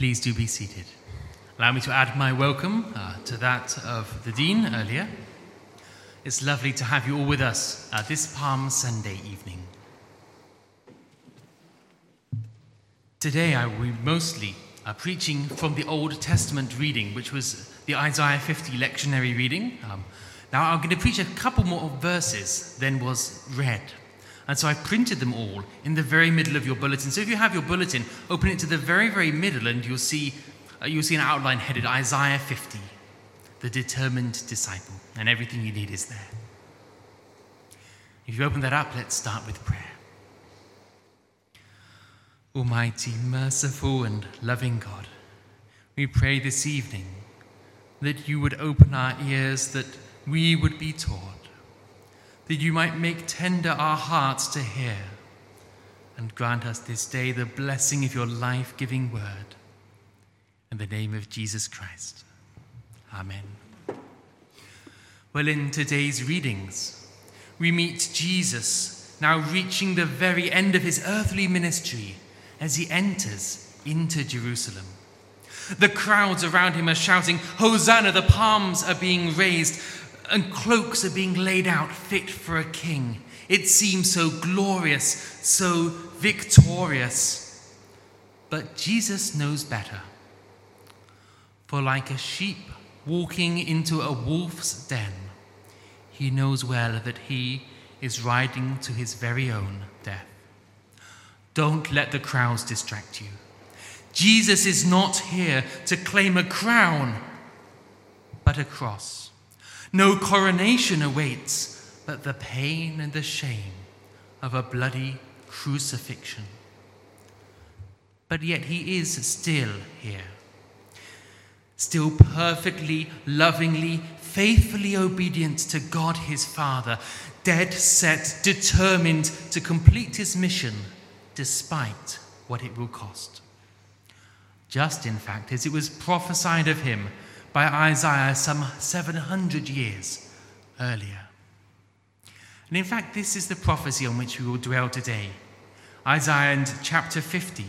Please do be seated. Allow me to add my welcome uh, to that of the Dean earlier. It's lovely to have you all with us uh, this Palm Sunday evening. Today I will be mostly uh, preaching from the Old Testament reading, which was the Isaiah 50 lectionary reading. Um, now I'm going to preach a couple more verses than was read. And so I printed them all in the very middle of your bulletin. So if you have your bulletin, open it to the very, very middle, and you'll see, uh, you'll see an outline headed Isaiah 50, the determined disciple. And everything you need is there. If you open that up, let's start with prayer. Almighty, merciful, and loving God, we pray this evening that you would open our ears, that we would be taught that you might make tender our hearts to hear, and grant us this day the blessing of your life giving word. In the name of Jesus Christ. Amen. Well, in today's readings, we meet Jesus now reaching the very end of his earthly ministry as he enters into Jerusalem. The crowds around him are shouting, Hosanna! The palms are being raised and cloaks are being laid out fit for a king. It seems so glorious, so victorious. But Jesus knows better. For, like a sheep walking into a wolf's den, he knows well that he is riding to his very own death. Don't let the crowds distract you. Jesus is not here to claim a crown, but a cross. No coronation awaits, but the pain and the shame of a bloody crucifixion. But yet he is still here, still perfectly, lovingly, faithfully obedient to God his Father, dead set, determined to complete his mission despite what it will cost. Just in fact, as it was prophesied of him by Isaiah some 700 years earlier. And in fact, this is the prophecy on which we will dwell today Isaiah and chapter 50.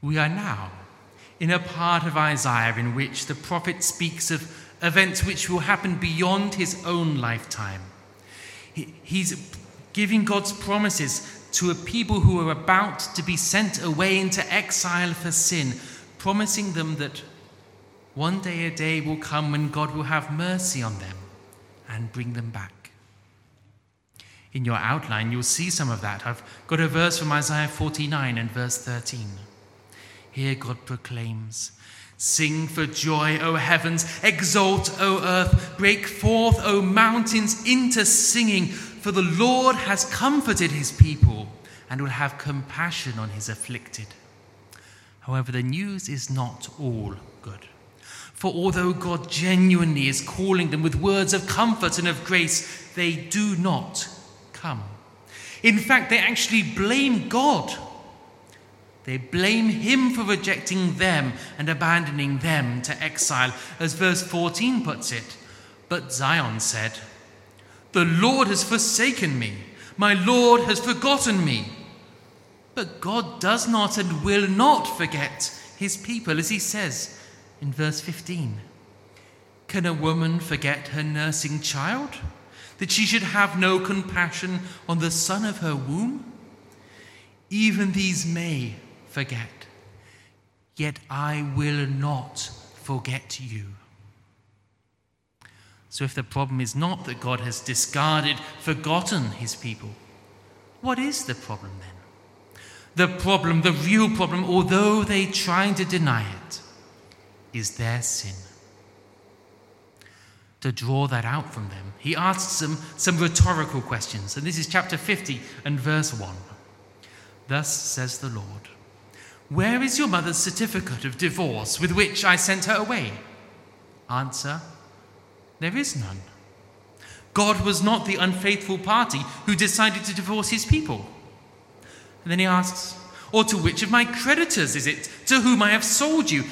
We are now in a part of Isaiah in which the prophet speaks of events which will happen beyond his own lifetime. He's giving God's promises to a people who are about to be sent away into exile for sin, promising them that one day a day will come when God will have mercy on them and bring them back. In your outline, you'll see some of that. I've got a verse from Isaiah 49 and verse 13. Here God proclaims, Sing for joy, O heavens, exult, O earth, break forth, O mountains, into singing, for the Lord has comforted his people and will have compassion on his afflicted. However, the news is not all good. For although God genuinely is calling them with words of comfort and of grace, they do not come. In fact, they actually blame God. They blame Him for rejecting them and abandoning them to exile, as verse 14 puts it. But Zion said, The Lord has forsaken me, my Lord has forgotten me. But God does not and will not forget His people, as He says in verse 15. Can a woman forget her nursing child? That she should have no compassion on the son of her womb? Even these may forget, yet I will not forget you. So, if the problem is not that God has discarded, forgotten his people, what is the problem then? The problem, the real problem, although they try to deny it, is their sin. To draw that out from them, he asks them some rhetorical questions. And this is chapter 50 and verse 1. Thus says the Lord Where is your mother's certificate of divorce with which I sent her away? Answer There is none. God was not the unfaithful party who decided to divorce his people. And then he asks, Or to which of my creditors is it to whom I have sold you?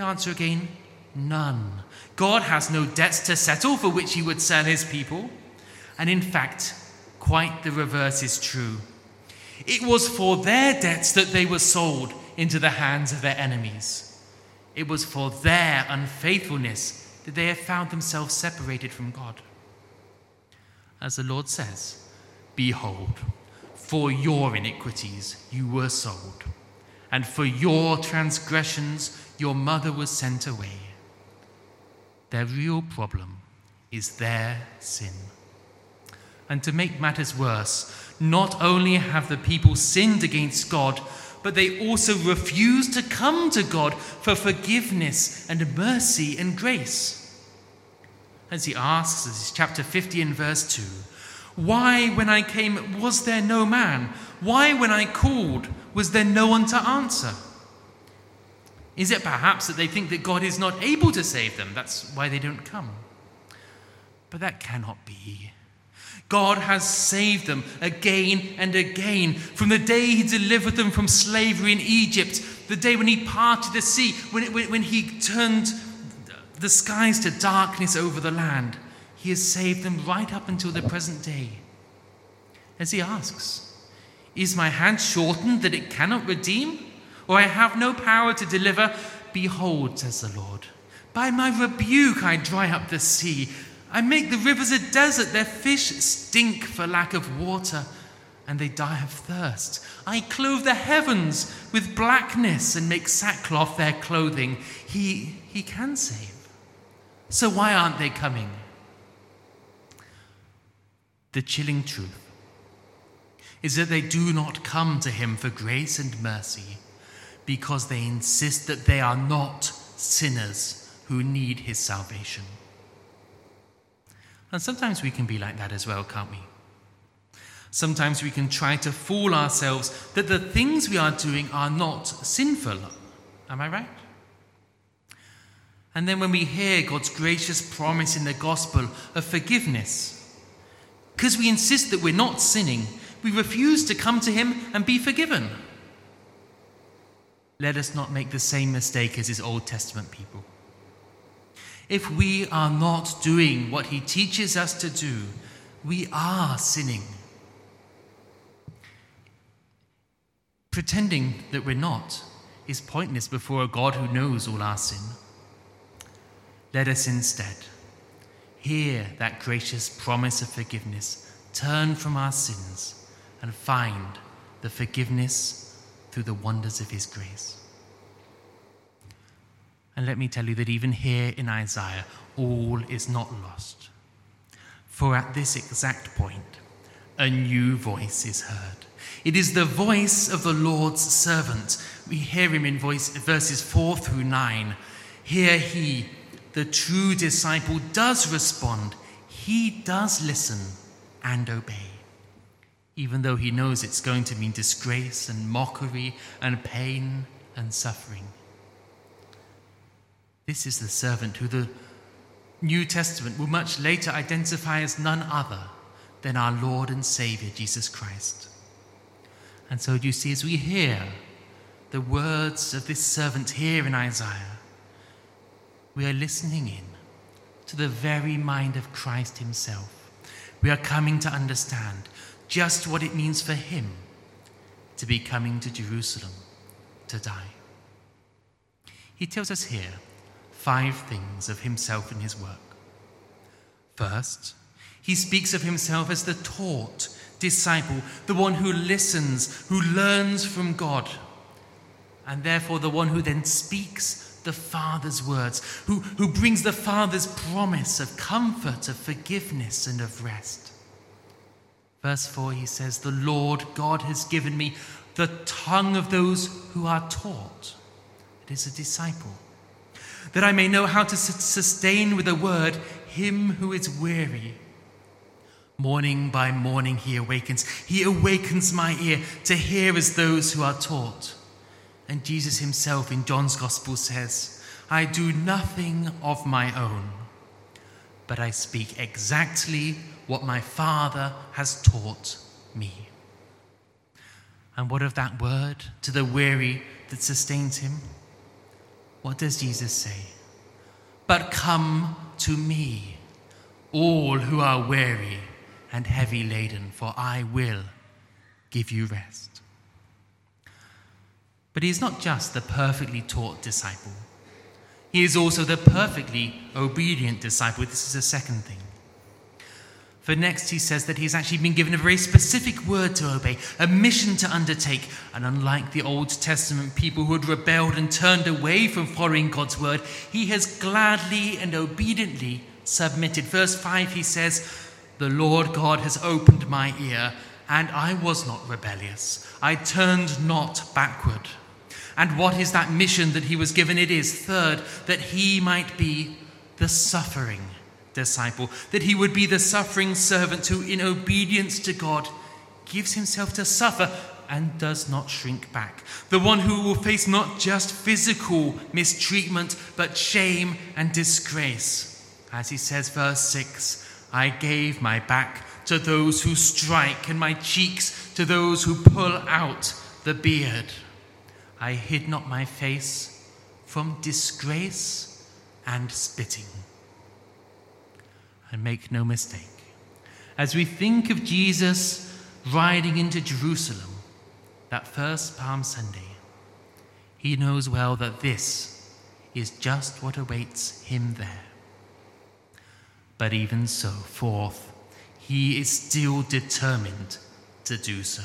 Answer again, none. God has no debts to settle for which he would sell his people. And in fact, quite the reverse is true. It was for their debts that they were sold into the hands of their enemies. It was for their unfaithfulness that they have found themselves separated from God. As the Lord says, Behold, for your iniquities you were sold, and for your transgressions your mother was sent away. Their real problem is their sin. And to make matters worse, not only have the people sinned against God, but they also refuse to come to God for forgiveness and mercy and grace. As he asks, this is chapter 50 and verse 2 Why, when I came, was there no man? Why, when I called, was there no one to answer? Is it perhaps that they think that God is not able to save them? That's why they don't come. But that cannot be. God has saved them again and again from the day He delivered them from slavery in Egypt, the day when He parted the sea, when, when, when He turned the skies to darkness over the land. He has saved them right up until the present day. As He asks, Is my hand shortened that it cannot redeem? Or I have no power to deliver? Behold, says the Lord, by my rebuke I dry up the sea I make the rivers a desert, their fish stink for lack of water, and they die of thirst. I clothe the heavens with blackness and make sackcloth their clothing. He, he can save. So why aren't they coming? The chilling truth is that they do not come to him for grace and mercy because they insist that they are not sinners who need his salvation. And sometimes we can be like that as well, can't we? Sometimes we can try to fool ourselves that the things we are doing are not sinful. Am I right? And then when we hear God's gracious promise in the gospel of forgiveness, because we insist that we're not sinning, we refuse to come to Him and be forgiven. Let us not make the same mistake as His Old Testament people if we are not doing what he teaches us to do, we are sinning. Pretending that we're not is pointless before a God who knows all our sin. Let us instead hear that gracious promise of forgiveness, turn from our sins, and find the forgiveness through the wonders of his grace. And let me tell you that even here in Isaiah, all is not lost. For at this exact point, a new voice is heard. It is the voice of the Lord's servant. We hear him in voice, verses 4 through 9. Here he, the true disciple, does respond. He does listen and obey, even though he knows it's going to mean disgrace and mockery and pain and suffering. This is the servant who the New Testament will much later identify as none other than our Lord and Savior, Jesus Christ. And so, you see, as we hear the words of this servant here in Isaiah, we are listening in to the very mind of Christ Himself. We are coming to understand just what it means for Him to be coming to Jerusalem to die. He tells us here five things of himself and his work. First, he speaks of himself as the taught disciple, the one who listens, who learns from God, and therefore the one who then speaks the Father's words, who, who brings the Father's promise of comfort, of forgiveness, and of rest. Verse 4, he says, The Lord God has given me the tongue of those who are taught. It is a disciple that I may know how to sustain with a word him who is weary. Morning by morning he awakens. He awakens my ear to hear as those who are taught. And Jesus himself in John's Gospel says, I do nothing of my own, but I speak exactly what my Father has taught me. And what of that word to the weary that sustains him? What does Jesus say? But come to me, all who are weary and heavy laden, for I will give you rest. But he is not just the perfectly taught disciple, he is also the perfectly obedient disciple. This is a second thing. For next, he says that he's actually been given a very specific word to obey, a mission to undertake. And unlike the Old Testament people who had rebelled and turned away from following God's word, he has gladly and obediently submitted. Verse 5, he says, The Lord God has opened my ear, and I was not rebellious. I turned not backward. And what is that mission that he was given? It is, third, that he might be the suffering disciple, that he would be the suffering servant who, in obedience to God, gives himself to suffer and does not shrink back. The one who will face not just physical mistreatment, but shame and disgrace. As he says, verse 6 I gave my back to those who strike, and my cheeks to those who pull out the beard. I hid not my face from disgrace and spitting. And make no mistake, as we think of Jesus riding into Jerusalem that first Palm Sunday, he knows well that this is just what awaits him there. But even so, fourth, he is still determined to do so.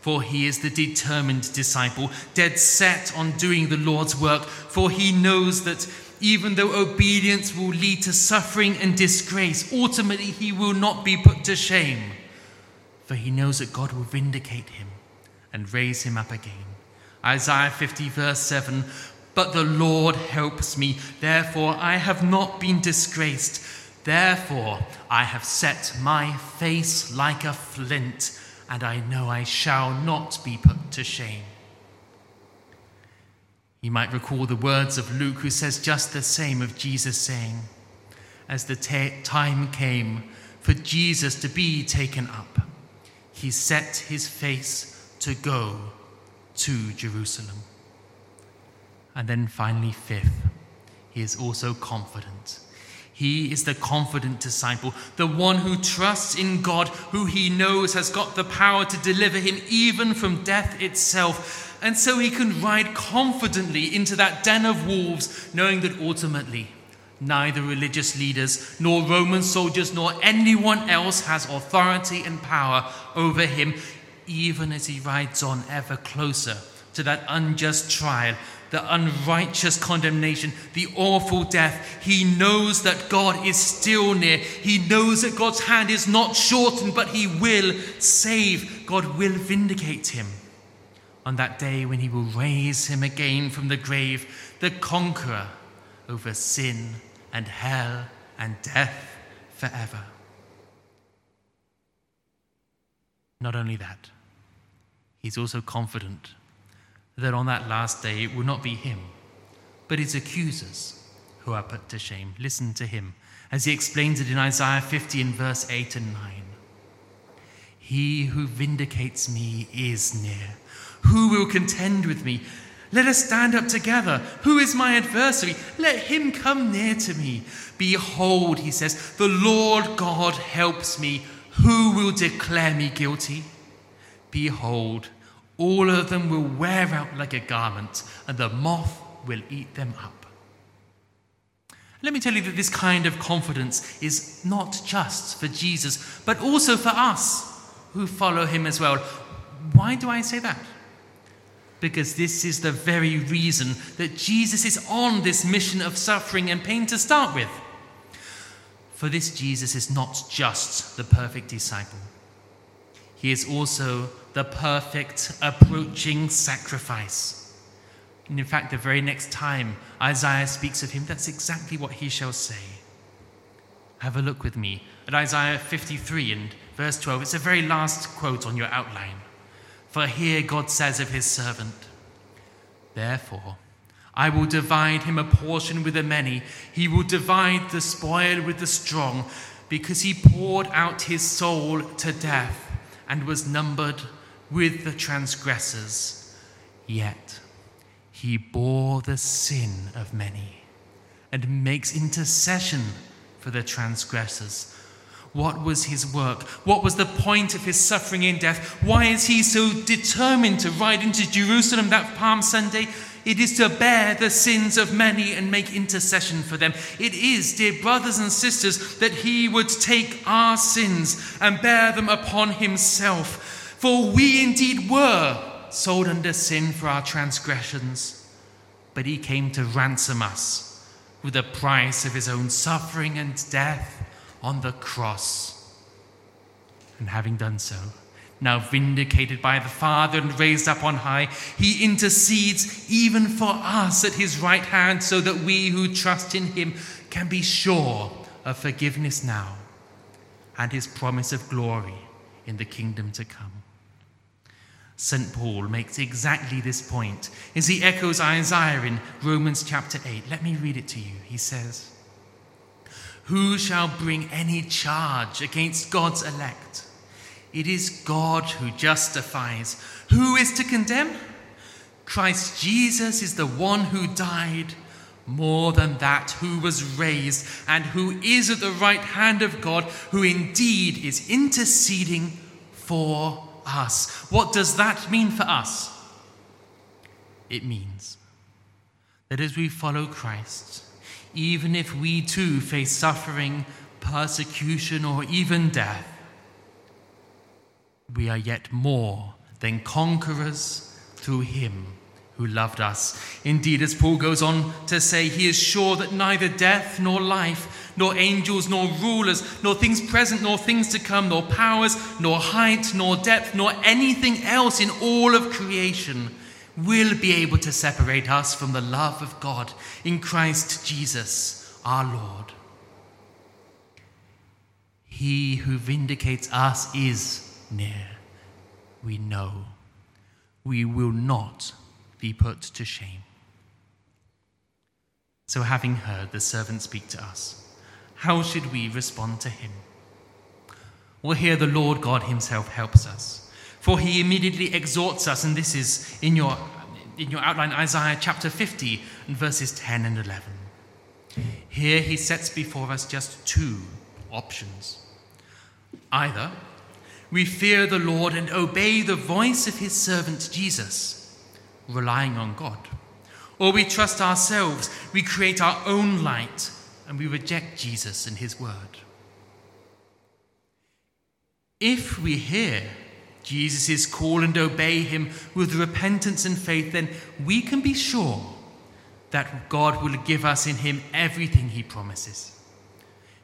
For he is the determined disciple, dead set on doing the Lord's work, for he knows that even though obedience will lead to suffering and disgrace, ultimately he will not be put to shame. For he knows that God will vindicate him and raise him up again. Isaiah 50, verse 7 But the Lord helps me, therefore I have not been disgraced. Therefore I have set my face like a flint, and I know I shall not be put to shame. You might recall the words of Luke, who says just the same of Jesus saying, As the time came for Jesus to be taken up, he set his face to go to Jerusalem. And then finally, fifth, he is also confident. He is the confident disciple, the one who trusts in God, who he knows has got the power to deliver him even from death itself. And so he can ride confidently into that den of wolves, knowing that ultimately neither religious leaders, nor Roman soldiers, nor anyone else has authority and power over him, even as he rides on ever closer to that unjust trial, the unrighteous condemnation, the awful death. He knows that God is still near. He knows that God's hand is not shortened, but he will save. God will vindicate him on that day when he will raise him again from the grave, the conqueror over sin and hell and death forever. Not only that, he's also confident that on that last day it will not be him, but his accusers who are put to shame. Listen to him as he explains it in Isaiah 50 in verse 8 and 9. He who vindicates me is near. Who will contend with me? Let us stand up together. Who is my adversary? Let him come near to me. Behold, he says, the Lord God helps me. Who will declare me guilty? Behold, all of them will wear out like a garment, and the moth will eat them up. Let me tell you that this kind of confidence is not just for Jesus, but also for us who follow him as well. Why do I say that? because this is the very reason that Jesus is on this mission of suffering and pain to start with. For this Jesus is not just the perfect disciple, he is also the perfect approaching sacrifice. And in fact, the very next time Isaiah speaks of him, that's exactly what he shall say. Have a look with me at Isaiah 53 and verse 12. It's the very last quote on your outline. For here God says of his servant, Therefore, I will divide him a portion with the many, he will divide the spoil with the strong, because he poured out his soul to death and was numbered with the transgressors. Yet he bore the sin of many and makes intercession for the transgressors. What was his work? What was the point of his suffering in death? Why is he so determined to ride into Jerusalem that Palm Sunday? It is to bear the sins of many and make intercession for them. It is, dear brothers and sisters, that he would take our sins and bear them upon himself. For we indeed were sold under sin for our transgressions, but he came to ransom us with the price of his own suffering and death on the cross. And having done so, now vindicated by the Father and raised up on high, he intercedes even for us at his right hand, so that we who trust in him can be sure of forgiveness now and his promise of glory in the kingdom to come. St. Paul makes exactly this point as he echoes Isaiah in Romans chapter 8. Let me read it to you. He says, Who shall bring any charge against God's elect? It is God who justifies. Who is to condemn? Christ Jesus is the one who died, more than that, who was raised, and who is at the right hand of God, who indeed is interceding for us. What does that mean for us? It means that as we follow Christ, even if we too face suffering, persecution, or even death, we are yet more than conquerors through him who loved us. Indeed, as Paul goes on to say, he is sure that neither death nor life, nor angels nor rulers, nor things present nor things to come, nor powers, nor height, nor depth, nor anything else in all of creation will be able to separate us from the love of God in Christ Jesus our Lord. He who vindicates us is near. We know we will not be put to shame. So, having heard the servant speak to us, how should we respond to him? Well, here the Lord God Himself helps us, for He immediately exhorts us, and this is in your, in your outline, Isaiah chapter 50, and verses 10 and 11. Here He sets before us just two options. Either we fear the Lord and obey the voice of His servant Jesus relying on God. Or we trust ourselves, we create our own light, and we reject Jesus and his word. If we hear Jesus' call and obey him with repentance and faith, then we can be sure that God will give us in him everything he promises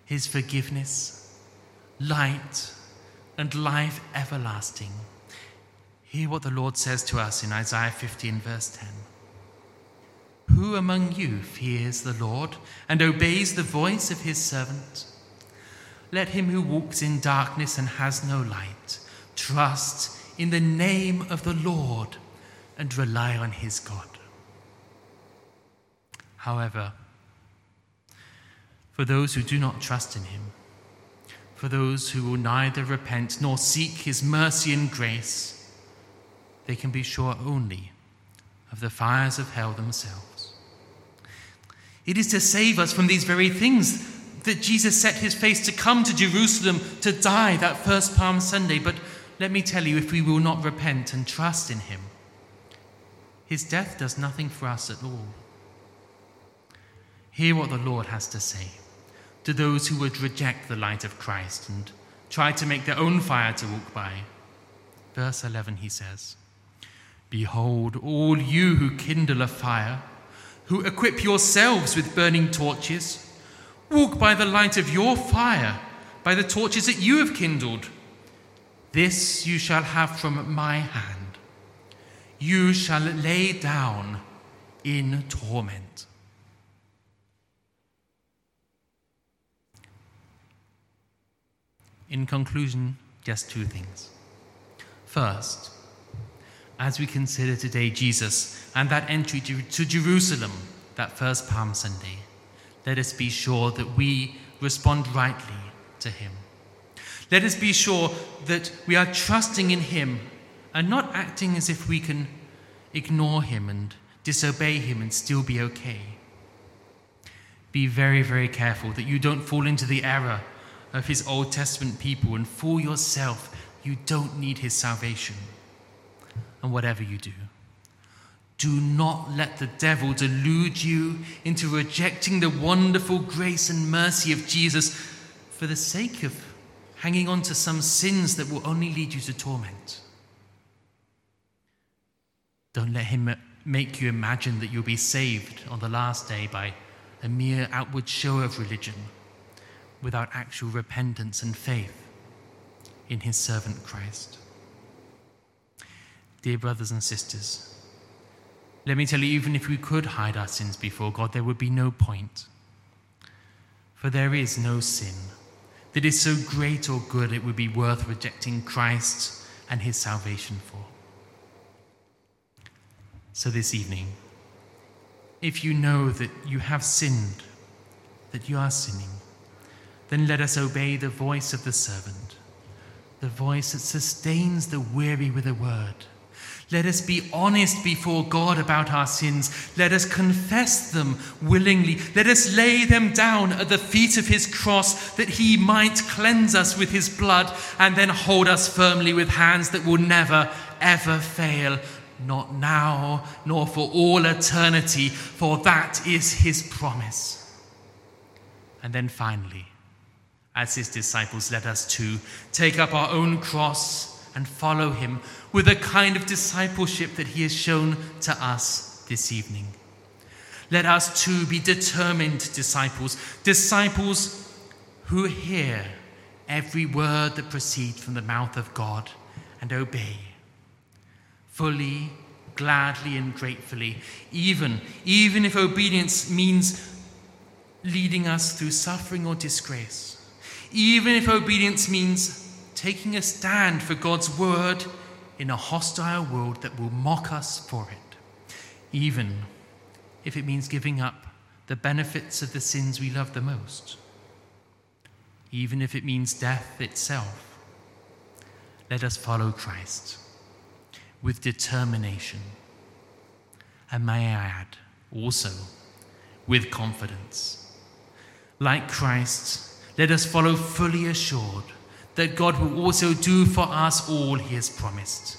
his forgiveness, light, and life everlasting. Hear what the Lord says to us in Isaiah 15, verse 10. Who among you fears the Lord and obeys the voice of his servant? Let him who walks in darkness and has no light trust in the name of the Lord and rely on his God. However, for those who do not trust in him, for those who will neither repent nor seek his mercy and grace, they can be sure only of the fires of hell themselves. It is to save us from these very things that Jesus set his face to come to Jerusalem to die that first Palm Sunday. But let me tell you, if we will not repent and trust in him, his death does nothing for us at all. Hear what the Lord has to say to those who would reject the light of Christ and try to make their own fire to walk by. Verse 11, he says, Behold, all you who kindle a fire, who equip yourselves with burning torches, walk by the light of your fire, by the torches that you have kindled. This you shall have from my hand. You shall lay down in torment. In conclusion, just two things. First, as we consider today Jesus and that entry to, Jerusalem, that first Palm Sunday, let us be sure that we respond rightly to Him. Let us be sure that we are trusting in Him and not acting as if we can ignore Him and disobey Him and still be okay. Be very, very careful that you don't fall into the error of his Old Testament people, and for yourself, you don't need his salvation. And whatever you do, do not let the devil delude you into rejecting the wonderful grace and mercy of Jesus for the sake of hanging on to some sins that will only lead you to torment. Don't let him make you imagine that you'll be saved on the last day by a mere outward show of religion without actual repentance and faith in his servant Christ. Dear brothers and sisters, let me tell you, even if we could hide our sins before God, there would be no point. For there is no sin that is so great or good it would be worth rejecting Christ and his salvation for. So this evening, if you know that you have sinned, that you are sinning, then let us obey the voice of the servant, the voice that sustains the weary with a word let us be honest before God about our sins. Let us confess them willingly. Let us lay them down at the feet of his cross that he might cleanse us with his blood and then hold us firmly with hands that will never, ever fail. Not now, nor for all eternity, for that is his promise. And then finally, as his disciples, let us too take up our own cross and follow him with a kind of discipleship that he has shown to us this evening. Let us too be determined disciples, disciples who hear every word that proceeds from the mouth of God and obey fully, gladly, and gratefully, even, even if obedience means leading us through suffering or disgrace, even if obedience means taking a stand for God's word in a hostile world that will mock us for it, even if it means giving up the benefits of the sins we love the most, even if it means death itself. Let us follow Christ with determination. And may I add, also with confidence. Like Christ, let us follow fully assured that God will also do for us all he has promised.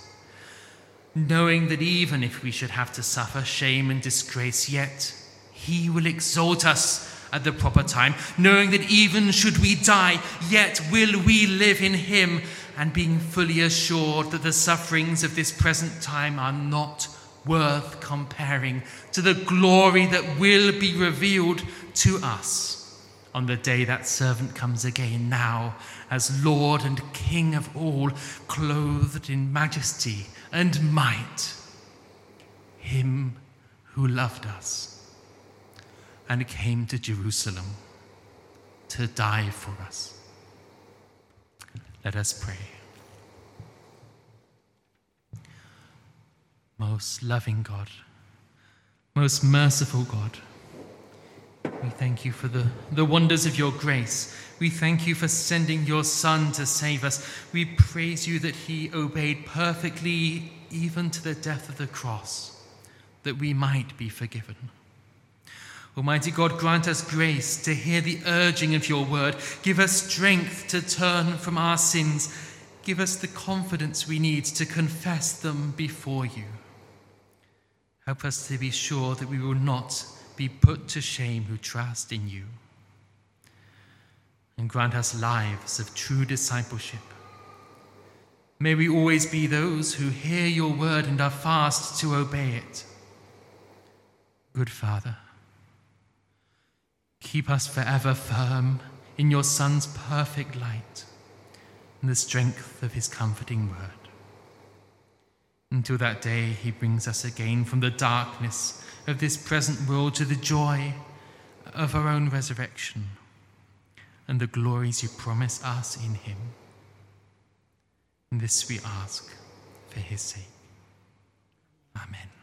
Knowing that even if we should have to suffer shame and disgrace, yet he will exalt us at the proper time, knowing that even should we die, yet will we live in him, and being fully assured that the sufferings of this present time are not worth comparing to the glory that will be revealed to us on the day that servant comes again, now as Lord and King of all, clothed in majesty and might. Him who loved us and came to Jerusalem to die for us. Let us pray. Most loving God, most merciful God, we thank you for the, the wonders of your grace. We thank you for sending your Son to save us. We praise you that he obeyed perfectly, even to the death of the cross, that we might be forgiven. Almighty God, grant us grace to hear the urging of your word. Give us strength to turn from our sins. Give us the confidence we need to confess them before you. Help us to be sure that we will not be put to shame who trust in you. And grant us lives of true discipleship. May we always be those who hear your word and are fast to obey it. Good Father, keep us forever firm in your Son's perfect light and the strength of his comforting word. Until that day, he brings us again from the darkness of this present world to the joy of our own resurrection and the glories you promise us in him. And this we ask for his sake. Amen.